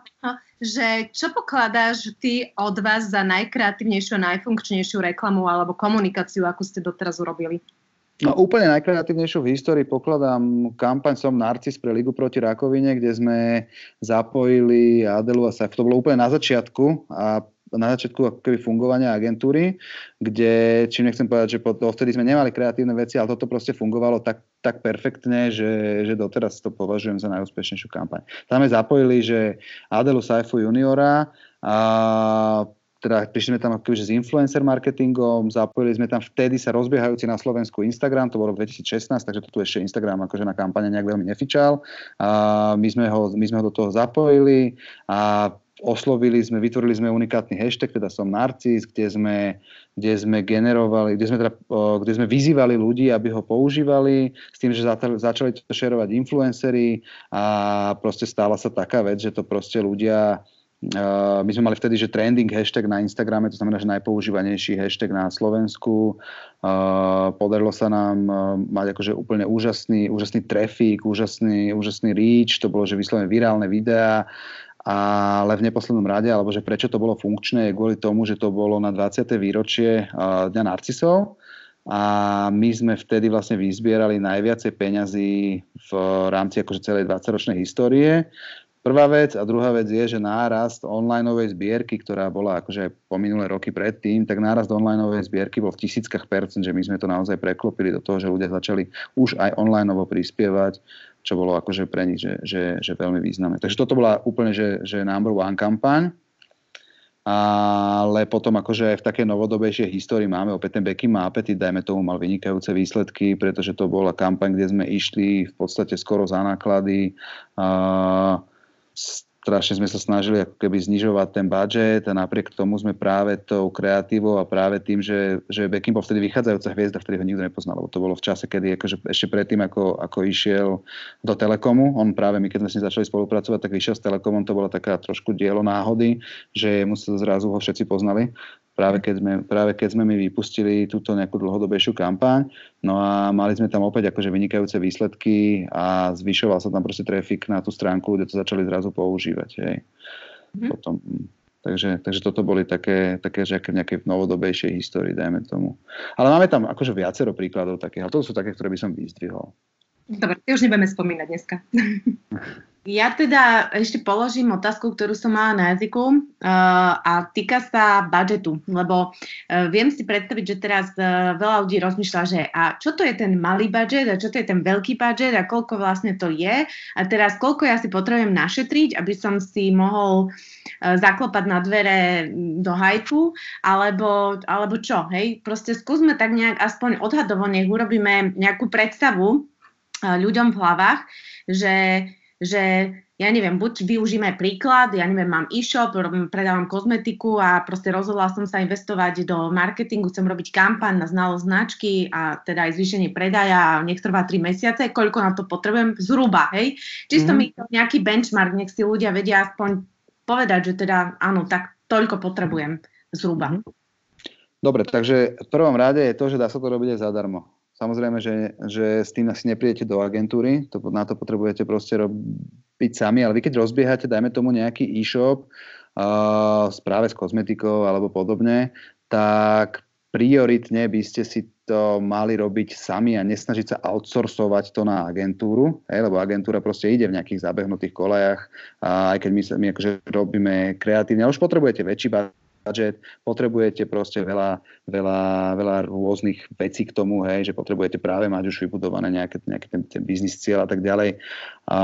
Že čo pokladáš ty od vás za najkreatívnejšiu, najfunkčnejšiu reklamu alebo komunikáciu, akú ste doteraz urobili? No úplne najkreatívnejšiu v histórii pokladám kampaň Som Narcis pre Ligu proti rakovine, kde sme zapojili Adelu a Saif. To bolo úplne na začiatku a na začiatku keby fungovania agentúry, kde, čím nechcem povedať, že vtedy sme nemali kreatívne veci, ale toto proste fungovalo tak, tak perfektne, že, že doteraz to považujem za najúspešnejšiu kampaň. Tam sme zapojili, že Adelu Saifu juniora a teda prišli sme tam akože s influencer marketingom, zapojili sme tam vtedy sa rozbiehajúci na Slovensku Instagram, to bolo v 2016, takže to tu ešte Instagram akože na kampane nejak veľmi nefičal. A my, sme ho, my sme ho do toho zapojili a oslovili sme, vytvorili sme unikátny hashtag, teda som Narcis, kde sme, kde sme generovali, kde sme, teda, kde sme vyzývali ľudí, aby ho používali, s tým, že začali to šerovať influencery a proste stala sa taká vec, že to proste ľudia my sme mali vtedy, že trending hashtag na Instagrame, to znamená, že najpoužívanejší hashtag na Slovensku. Uh, podarilo sa nám uh, mať akože úplne úžasný, úžasný trafik, úžasný, úžasný reach, to bolo, že vyslovene virálne videá, ale v neposlednom rade, alebo že prečo to bolo funkčné, je kvôli tomu, že to bolo na 20. výročie Dňa narcisov a my sme vtedy vlastne vyzbierali najviacej peňazí v rámci akože celej 20-ročnej histórie Prvá vec a druhá vec je, že nárast onlineovej zbierky, ktorá bola akože po minulé roky predtým, tak nárast onlineovej zbierky bol v tisíckach percent, že my sme to naozaj preklopili do toho, že ľudia začali už aj onlineovo prispievať, čo bolo akože pre nich že, že, že veľmi významné. Takže toto bola úplne že, že number one kampaň ale potom akože aj v takej novodobejšej histórii máme opäť ten Becky má apetit, dajme tomu mal vynikajúce výsledky, pretože to bola kampaň, kde sme išli v podstate skoro za náklady. Uh, strašne sme sa snažili ako keby znižovať ten budget a napriek tomu sme práve tou kreatívou a práve tým, že, že Beckham bol vtedy vychádzajúca hviezda, vtedy ho nikto nepoznal, lebo to bolo v čase, kedy akože ešte predtým, ako, ako išiel do Telekomu, on práve my, keď sme s ním začali spolupracovať, tak vyšiel s Telekomom, to bolo taká trošku dielo náhody, že mu sa zrazu ho všetci poznali práve keď sme, práve keď sme mi vypustili túto nejakú dlhodobejšiu kampaň. No a mali sme tam opäť akože vynikajúce výsledky a zvyšoval sa tam proste trafik na tú stránku, kde to začali zrazu používať. Hej. Mm-hmm. Potom, takže, takže toto boli také, také že v nejakej novodobejšej histórii, dajme tomu. Ale máme tam akože viacero príkladov takých, ale to sú také, ktoré by som vyzdvihol. Dobre, už nebudeme spomínať dneska. Ja teda ešte položím otázku, ktorú som mala na jazyku uh, a týka sa budžetu, lebo uh, viem si predstaviť, že teraz uh, veľa ľudí rozmýšľa, že a čo to je ten malý budget a čo to je ten veľký budget a koľko vlastne to je a teraz koľko ja si potrebujem našetriť, aby som si mohol zaklopať na dvere do hajku, alebo, alebo čo, hej? Proste skúsme tak nejak aspoň odhadovo, nech urobíme nejakú predstavu ľuďom v hlavách, že že ja neviem, buď využíme príklad, ja neviem, mám e-shop, predávam kozmetiku a proste rozhodla som sa investovať do marketingu, chcem robiť kampaň na znalosť značky a teda aj zvýšenie predaja, nech trvá 3 mesiace, koľko na to potrebujem, zhruba, hej. Čisto mm-hmm. mi nejaký benchmark, nech si ľudia vedia aspoň povedať, že teda áno, tak toľko potrebujem zhruba. Mm-hmm. Dobre, takže v prvom rade je to, že dá sa to robiť aj zadarmo. Samozrejme, že, že s tým asi neprídete do agentúry, to, na to potrebujete proste robiť sami, ale vy keď rozbiehate, dajme tomu nejaký e-shop, uh, práve s kozmetikou alebo podobne, tak prioritne by ste si to mali robiť sami a nesnažiť sa outsourcovať to na agentúru, hej, lebo agentúra proste ide v nejakých zabehnutých kolejach, aj keď my, my akože robíme kreatívne, ale už potrebujete väčší budget, potrebujete proste veľa, veľa, veľa rôznych vecí k tomu, hej, že potrebujete práve mať už vybudované nejaké, nejaké ten, ten biznis cieľ a tak ďalej. A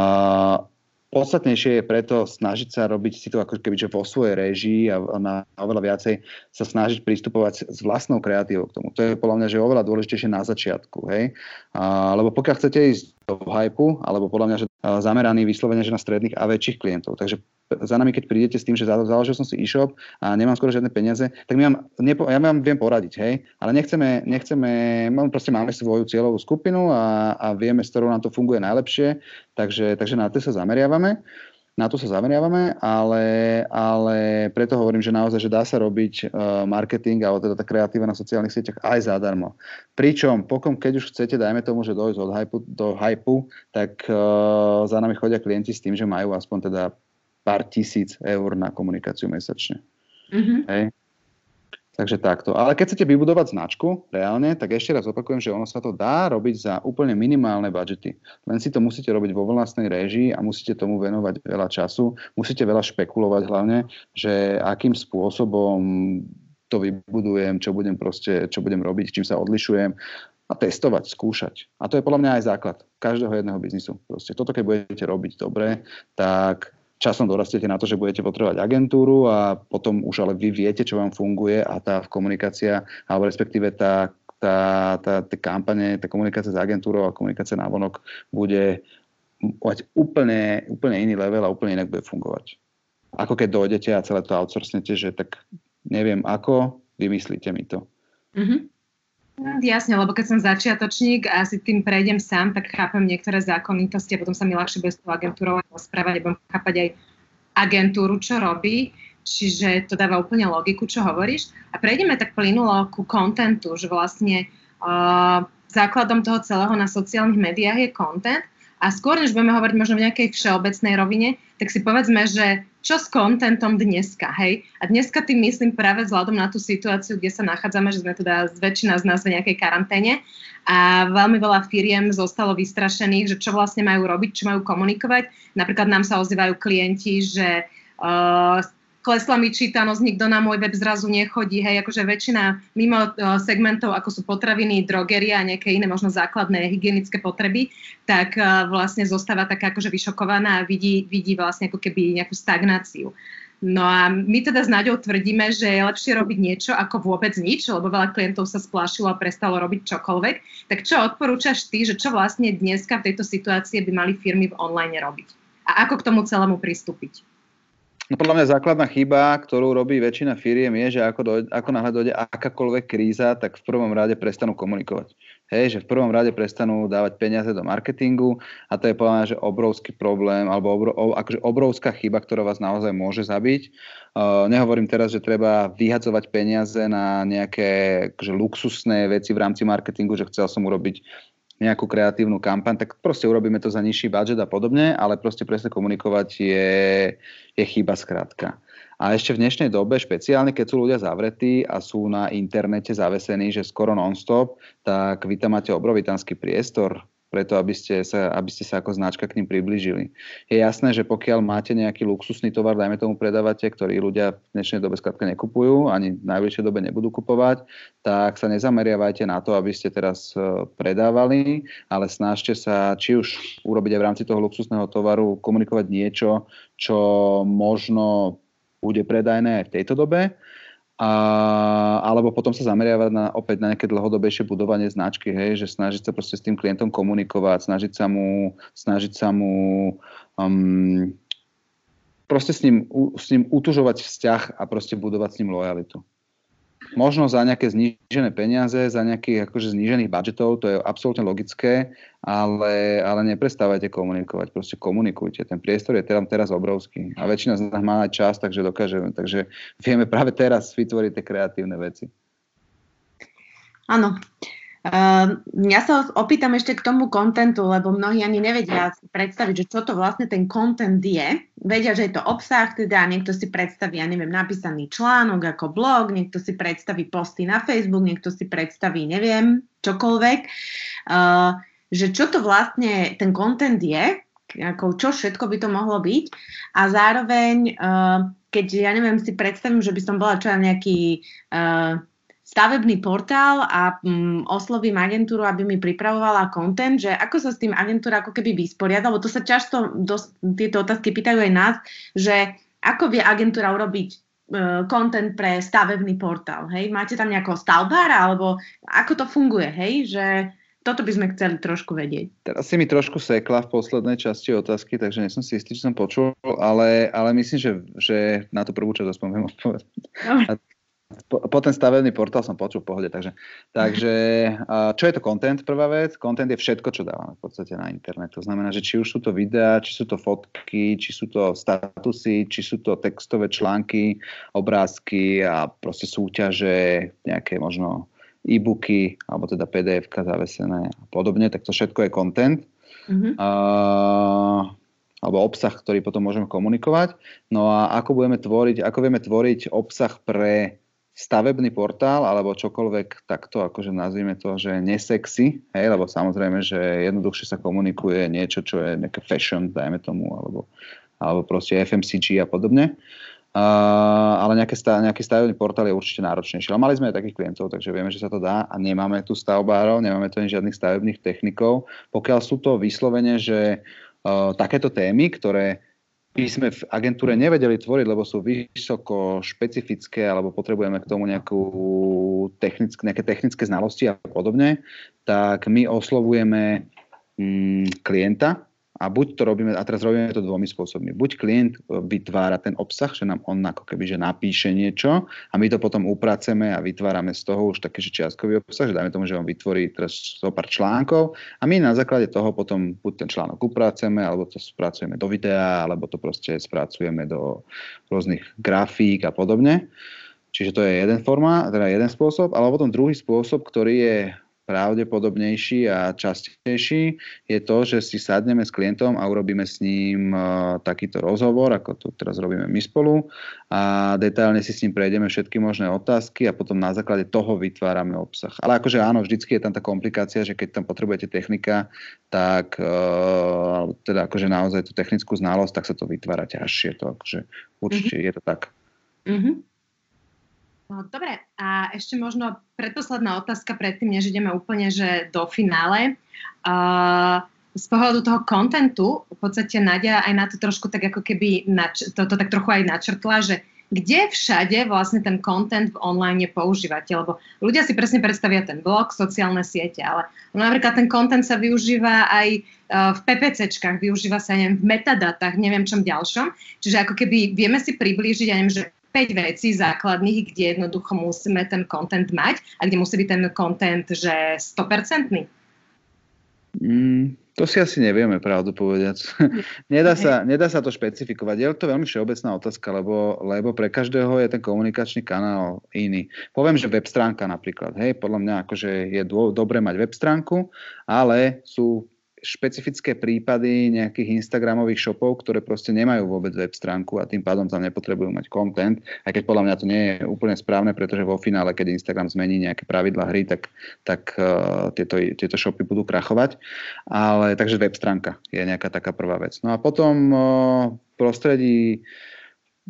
podstatnejšie je preto snažiť sa robiť si to ako keby že vo svojej režii a na oveľa viacej sa snažiť pristupovať s vlastnou kreatívou k tomu. To je podľa mňa, že oveľa dôležitejšie na začiatku. Hej? A, lebo pokiaľ chcete ísť do hypu, alebo podľa mňa, že zameraný vyslovene že na stredných a väčších klientov. Takže za nami, keď prídete s tým, že založil som si e-shop a nemám skoro žiadne peniaze, tak my vám, nepo, ja vám viem poradiť, hej, ale nechceme, nechceme, proste máme svoju cieľovú skupinu a, a vieme, s ktorou nám to funguje najlepšie, takže, takže na to sa zameriavame na to sa zameriavame, ale, ale preto hovorím, že naozaj, že dá sa robiť uh, marketing alebo teda tá kreatíva na sociálnych sieťach aj zadarmo. Pričom, pokom, keď už chcete, dajme tomu, že dojsť od hypu, do hypu, tak uh, za nami chodia klienti s tým, že majú aspoň teda pár tisíc eur na komunikáciu mesačne. Mm-hmm. Hej. Takže takto. Ale keď chcete vybudovať značku reálne, tak ešte raz opakujem, že ono sa to dá robiť za úplne minimálne budžety. Len si to musíte robiť vo vlastnej režii a musíte tomu venovať veľa času. Musíte veľa špekulovať hlavne, že akým spôsobom to vybudujem, čo budem, proste, čo budem robiť, čím sa odlišujem a testovať, skúšať. A to je podľa mňa aj základ každého jedného biznisu. Proste toto, keď budete robiť dobre, tak časom dorastiete na to, že budete potrebovať agentúru a potom už ale vy viete, čo vám funguje a tá komunikácia, alebo respektíve tá, tá, tá, tá kampane, tá komunikácia s agentúrou a komunikácia na vonok bude mať úplne, úplne iný level a úplne inak bude fungovať. Ako keď dojdete a celé to outsourcnete, že tak neviem ako, vymyslíte mi to. Mm-hmm. Jasne, lebo keď som začiatočník a si tým prejdem sám, tak chápem niektoré zákonitosti a potom sa mi ľahšie s tou agentúrou rozprávať budem chápať aj agentúru, čo robí. Čiže to dáva úplne logiku, čo hovoríš. A prejdeme tak plynulo ku kontentu, že vlastne uh, základom toho celého na sociálnych médiách je content a skôr, než budeme hovoriť možno v nejakej všeobecnej rovine, tak si povedzme, že čo s kontentom dneska, hej? A dneska tým myslím práve vzhľadom na tú situáciu, kde sa nachádzame, že sme teda väčšina z nás v nejakej karanténe a veľmi veľa firiem zostalo vystrašených, že čo vlastne majú robiť, čo majú komunikovať. Napríklad nám sa ozývajú klienti, že uh, klesla mi čítanosť, nikto na môj web zrazu nechodí, hej, akože väčšina mimo uh, segmentov, ako sú potraviny, drogeria a nejaké iné možno základné hygienické potreby, tak uh, vlastne zostáva taká akože vyšokovaná a vidí, vidí vlastne ako keby nejakú stagnáciu. No a my teda s Naďou tvrdíme, že je lepšie robiť niečo ako vôbec nič, lebo veľa klientov sa splášilo a prestalo robiť čokoľvek. Tak čo odporúčaš ty, že čo vlastne dneska v tejto situácii by mali firmy v online robiť? A ako k tomu celému pristúpiť? No podľa mňa základná chyba, ktorú robí väčšina firiem je, že ako, dojde, ako náhle dojde akákoľvek kríza, tak v prvom rade prestanú komunikovať. Hej, že v prvom rade prestanú dávať peniaze do marketingu a to je podľa mňa, že obrovský problém alebo obro, akože obrovská chyba, ktorá vás naozaj môže zabiť. Uh, nehovorím teraz, že treba vyhadzovať peniaze na nejaké akože luxusné veci v rámci marketingu, že chcel som urobiť nejakú kreatívnu kampaň, tak proste urobíme to za nižší budget a podobne, ale proste presne komunikovať je, je chyba skrátka. A ešte v dnešnej dobe, špeciálne keď sú ľudia zavretí a sú na internete zavesení, že skoro non-stop, tak vy tam máte obrovitánsky priestor, preto aby ste, sa, aby ste sa ako značka k ním priblížili. Je jasné, že pokiaľ máte nejaký luxusný tovar, dajme tomu predávate, ktorý ľudia v dnešnej dobe skrátka nekupujú, ani v najbližšej dobe nebudú kupovať, tak sa nezameriavajte na to, aby ste teraz e, predávali, ale snažte sa či už urobiť aj v rámci toho luxusného tovaru, komunikovať niečo, čo možno bude predajné aj v tejto dobe, a, alebo potom sa zameriavať na, opäť na nejaké dlhodobejšie budovanie značky, hej, že snažiť sa proste s tým klientom komunikovať, snažiť sa mu, snažiť sa mu um, proste s ním, s ním utužovať vzťah a proste budovať s ním lojalitu. Možno za nejaké znížené peniaze, za nejakých akože znížených budžetov, to je absolútne logické, ale, ale neprestávajte komunikovať, proste komunikujte. Ten priestor je teraz, teraz obrovský a väčšina z nás má aj čas, takže dokážeme, takže vieme práve teraz vytvoriť tie kreatívne veci. Áno. Uh, ja sa opýtam ešte k tomu kontentu, lebo mnohí ani nevedia predstaviť, že čo to vlastne ten kontent je. Vedia, že je to obsah, teda niekto si predstaví, ja neviem, napísaný článok ako blog, niekto si predstaví posty na Facebook, niekto si predstaví, neviem, čokoľvek. Uh, že čo to vlastne ten kontent je, ako čo všetko by to mohlo byť a zároveň uh, keď, ja neviem, si predstavím, že by som bola čo nejaký stavebný portál a um, oslovím agentúru, aby mi pripravovala content, že ako sa s tým agentúra ako keby vysporiada, lebo to sa často, dos, tieto otázky pýtajú aj nás, že ako vie agentúra urobiť uh, content pre stavebný portál, hej? Máte tam nejakého stavbára, alebo ako to funguje, hej? Že toto by sme chceli trošku vedieť. Teraz si mi trošku sekla v poslednej časti otázky, takže nie som si istý, či som počul, ale, ale myslím, že, že na tú prvú časť aspoň viem odpovedať. Po, po ten stavebný portál som počul v pohode, takže, takže čo je to content, prvá vec? Content je všetko, čo dávame v podstate na internet. To znamená, že či už sú to videá, či sú to fotky, či sú to statusy, či sú to textové články, obrázky a proste súťaže, nejaké možno e-booky, alebo teda pdf zavesené a podobne, tak to všetko je content. Mm-hmm. Uh, alebo obsah, ktorý potom môžeme komunikovať. No a ako budeme tvoriť, ako vieme tvoriť obsah pre stavebný portál alebo čokoľvek takto, akože nazvime to, že nesexy, hej, lebo samozrejme, že jednoduchšie sa komunikuje niečo, čo je nejaké fashion, dajme tomu, alebo, alebo proste FMCG a podobne. Uh, ale nejaké stav, nejaký stavebný portál je určite náročnejší. Ale mali sme aj takých klientov, takže vieme, že sa to dá a nemáme tu stavbárov, nemáme tu ani žiadnych stavebných technikov. Pokiaľ sú to vyslovene, že uh, takéto témy, ktoré by sme v agentúre nevedeli tvoriť, lebo sú vysoko špecifické alebo potrebujeme k tomu nejakú technické, nejaké technické znalosti a podobne, tak my oslovujeme mm, klienta, a buď to robíme, a teraz robíme to dvomi spôsobmi. Buď klient e, vytvára ten obsah, že nám on ako keby že napíše niečo a my to potom upraceme a vytvárame z toho už taký čiastkový obsah, že dajme tomu, že on vytvorí teraz zo pár článkov a my na základe toho potom buď ten článok upracujeme, alebo to spracujeme do videa, alebo to proste spracujeme do rôznych grafík a podobne. Čiže to je jeden forma, teda jeden spôsob, ale potom druhý spôsob, ktorý je pravdepodobnejší a častejší je to, že si sadneme s klientom a urobíme s ním uh, takýto rozhovor, ako to teraz robíme my spolu a detailne si s ním prejdeme všetky možné otázky a potom na základe toho vytvárame obsah. Ale akože áno, vždycky je tam tá komplikácia, že keď tam potrebujete technika, tak uh, teda akože naozaj tú technickú znalosť, tak sa to vytvára ťažšie. To akože určite mm-hmm. je to tak. Mm-hmm. No, dobre, a ešte možno predposledná otázka predtým, než ideme úplne že do finále. Uh, z pohľadu toho kontentu, v podstate Nadia aj na to trošku tak ako keby nač- to, to tak trochu aj načrtla, že kde všade vlastne ten content v online používate, lebo ľudia si presne predstavia ten blog, sociálne siete, ale napríklad ten content sa využíva aj v PPCčkách, využíva sa neviem, v metadatách, neviem čom ďalšom. Čiže ako keby vieme si priblížiť, ja neviem, že 5 vecí základných, kde jednoducho musíme ten content mať a kde musí byť ten content, že 100%? Mm, to si asi nevieme, pravdu povedať. nedá, sa, nedá sa to špecifikovať. Je to veľmi všeobecná otázka, lebo, lebo pre každého je ten komunikačný kanál iný. Poviem, že web stránka napríklad. Hej, podľa mňa akože je dô, dobre mať web stránku, ale sú špecifické prípady nejakých Instagramových shopov, ktoré proste nemajú vôbec web stránku a tým pádom tam nepotrebujú mať content, aj keď podľa mňa to nie je úplne správne, pretože vo finále, keď Instagram zmení nejaké pravidla hry, tak, tak uh, tieto, tieto shopy budú krachovať. Ale takže web stránka je nejaká taká prvá vec. No a potom uh, prostredí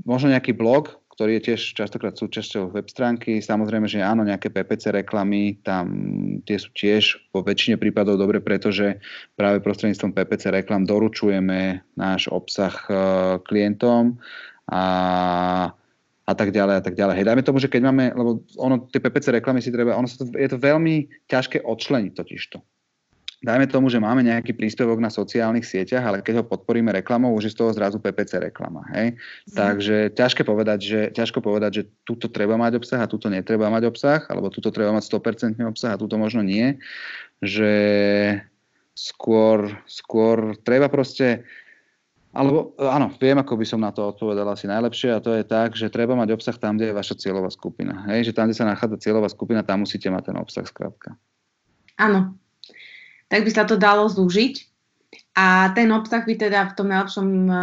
možno nejaký blog, ktorý je tiež častokrát súčasťou web stránky. Samozrejme, že áno, nejaké PPC reklamy, tam tie sú tiež vo väčšine prípadov dobre, pretože práve prostredníctvom PPC reklam doručujeme náš obsah e, klientom a a tak ďalej a tak ďalej. Hej, dajme tomu, že keď máme, lebo ono, tie PPC reklamy si treba, ono sa to, je to veľmi ťažké odčleniť totižto dajme tomu, že máme nejaký príspevok na sociálnych sieťach, ale keď ho podporíme reklamou, už je z toho zrazu PPC reklama. Hej? Mm. Takže ťažké povedať, že, ťažko povedať, že túto treba mať obsah a túto netreba mať obsah, alebo túto treba mať 100% obsah a túto možno nie. Že skôr, skôr treba proste alebo áno, viem, ako by som na to odpovedal asi najlepšie a to je tak, že treba mať obsah tam, kde je vaša cieľová skupina. Hej, že tam, kde sa nachádza cieľová skupina, tam musíte mať ten obsah skrátka. Áno, tak by sa to dalo zúžiť. A ten obsah by teda v tom najlepšom eh,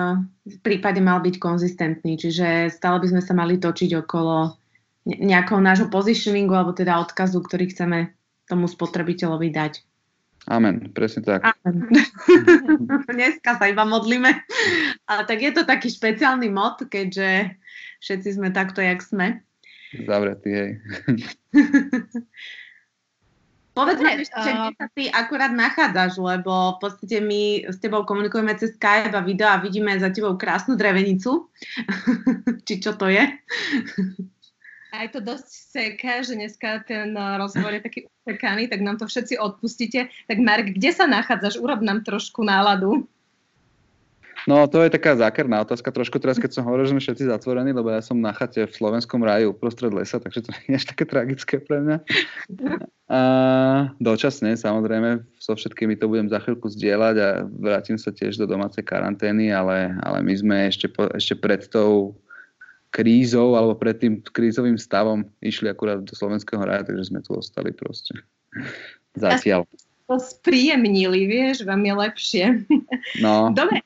prípade mal byť konzistentný, čiže stále by sme sa mali točiť okolo nejakého nášho positioningu alebo teda odkazu, ktorý chceme tomu spotrebiteľovi dať. Amen, presne tak. Amen. Dneska sa iba modlíme. Ale tak je to taký špeciálny mod, keďže všetci sme takto, jak sme. Zavretí, hej. Povedz mi ešte, kde sa ty akurát nachádzaš, lebo v podstate my s tebou komunikujeme cez Skype a video a vidíme za tebou krásnu drevenicu. Či čo to je? Aj to dosť seká, že dneska ten eh, rozhovor je taký usekaný, tak nám to všetci odpustíte. Tak Mark, kde sa nachádzaš? Urob nám trošku náladu. No to je taká zákerná otázka trošku teraz, keď som hovoril, že sme všetci zatvorení, lebo ja som na chate v slovenskom raju uprostred lesa, takže to nie je až také tragické pre mňa. A dočasne, samozrejme, so všetkými to budem za chvíľku zdieľať a vrátim sa tiež do domácej karantény, ale, ale my sme ešte, po, ešte pred tou krízou alebo pred tým krízovým stavom išli akurát do slovenského raja, takže sme tu ostali proste. Zatiaľ. To spríjemnili, vieš, vám je lepšie. No. Dobre.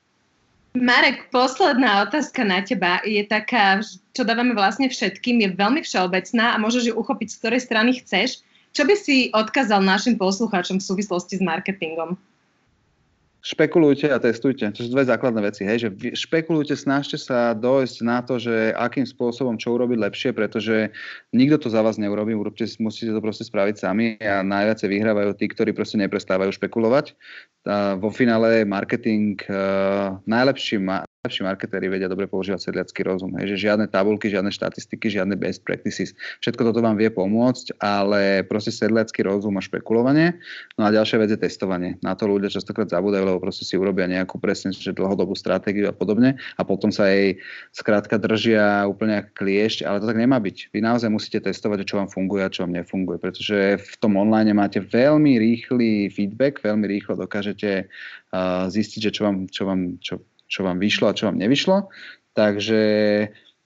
Marek, posledná otázka na teba je taká, čo dávame vlastne všetkým, je veľmi všeobecná a môžeš ju uchopiť z ktorej strany chceš. Čo by si odkázal našim poslucháčom v súvislosti s marketingom? Špekulujte a testujte. To sú dve základné veci. Hej, že špekulujte, snažte sa dojsť na to, že akým spôsobom čo urobiť lepšie, pretože nikto to za vás neurobí, urobte, musíte to proste spraviť sami a najviac vyhrávajú tí, ktorí proste neprestávajú špekulovať. A vo finále marketing uh, najlepší, najlepší marketéri vedia dobre používať sedliacký rozum. Hej, že žiadne tabulky, žiadne štatistiky, žiadne best practices. Všetko toto vám vie pomôcť, ale proste sedliacký rozum a špekulovanie. No a ďalšia vec je testovanie. Na to ľudia častokrát zabúdajú, lebo proste si urobia nejakú presne že dlhodobú stratégiu a podobne a potom sa jej skrátka držia úplne ako kliešť, ale to tak nemá byť. Vy naozaj musíte testovať, čo vám funguje a čo vám nefunguje, pretože v tom online máte veľmi rýchly feedback, veľmi rýchlo dokážete uh, zistiť, že čo vám, čo vám čo, čo vám vyšlo a čo vám nevyšlo. Takže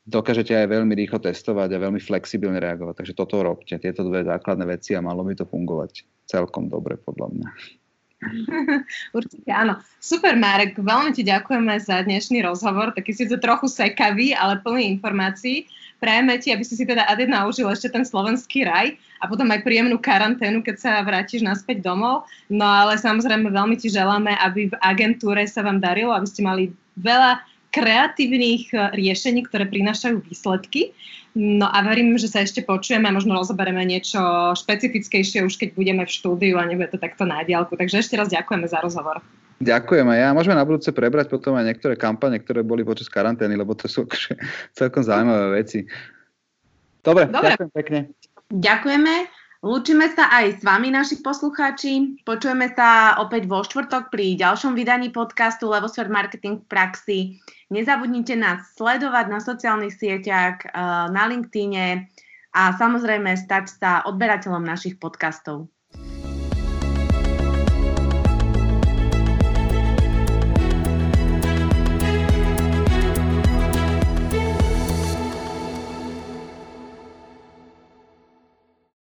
dokážete aj veľmi rýchlo testovať a veľmi flexibilne reagovať. Takže toto robte, tieto dve základné veci a malo by to fungovať celkom dobre podľa mňa. Určite áno. Super, Marek, veľmi ti ďakujeme za dnešný rozhovor, taký síce trochu sekavý, ale plný informácií. Prajeme ti, aby si si teda Ade naužil ešte ten slovenský raj a potom aj príjemnú karanténu, keď sa vrátiš naspäť domov. No ale samozrejme veľmi ti želáme, aby v agentúre sa vám darilo, aby ste mali veľa kreatívnych eh, riešení, ktoré prinášajú výsledky. No a verím, že sa ešte počujeme a možno rozoberieme niečo špecifickejšie už keď budeme v štúdiu a nebude to takto na diálku. Takže ešte raz ďakujeme za rozhovor. Ďakujem aj ja. Môžeme na budúce prebrať potom aj niektoré kampane, ktoré boli počas karantény, lebo to sú akože celkom zaujímavé veci. Dobre, Dobre. ďakujem pekne. Ďakujeme. Lúčime sa aj s vami, naši poslucháči. Počujeme sa opäť vo štvrtok pri ďalšom vydaní podcastu Levosfert Marketing v praxi. Nezabudnite nás sledovať na sociálnych sieťach, eh, na LinkedIne a samozrejme stať sa odberateľom našich podcastov.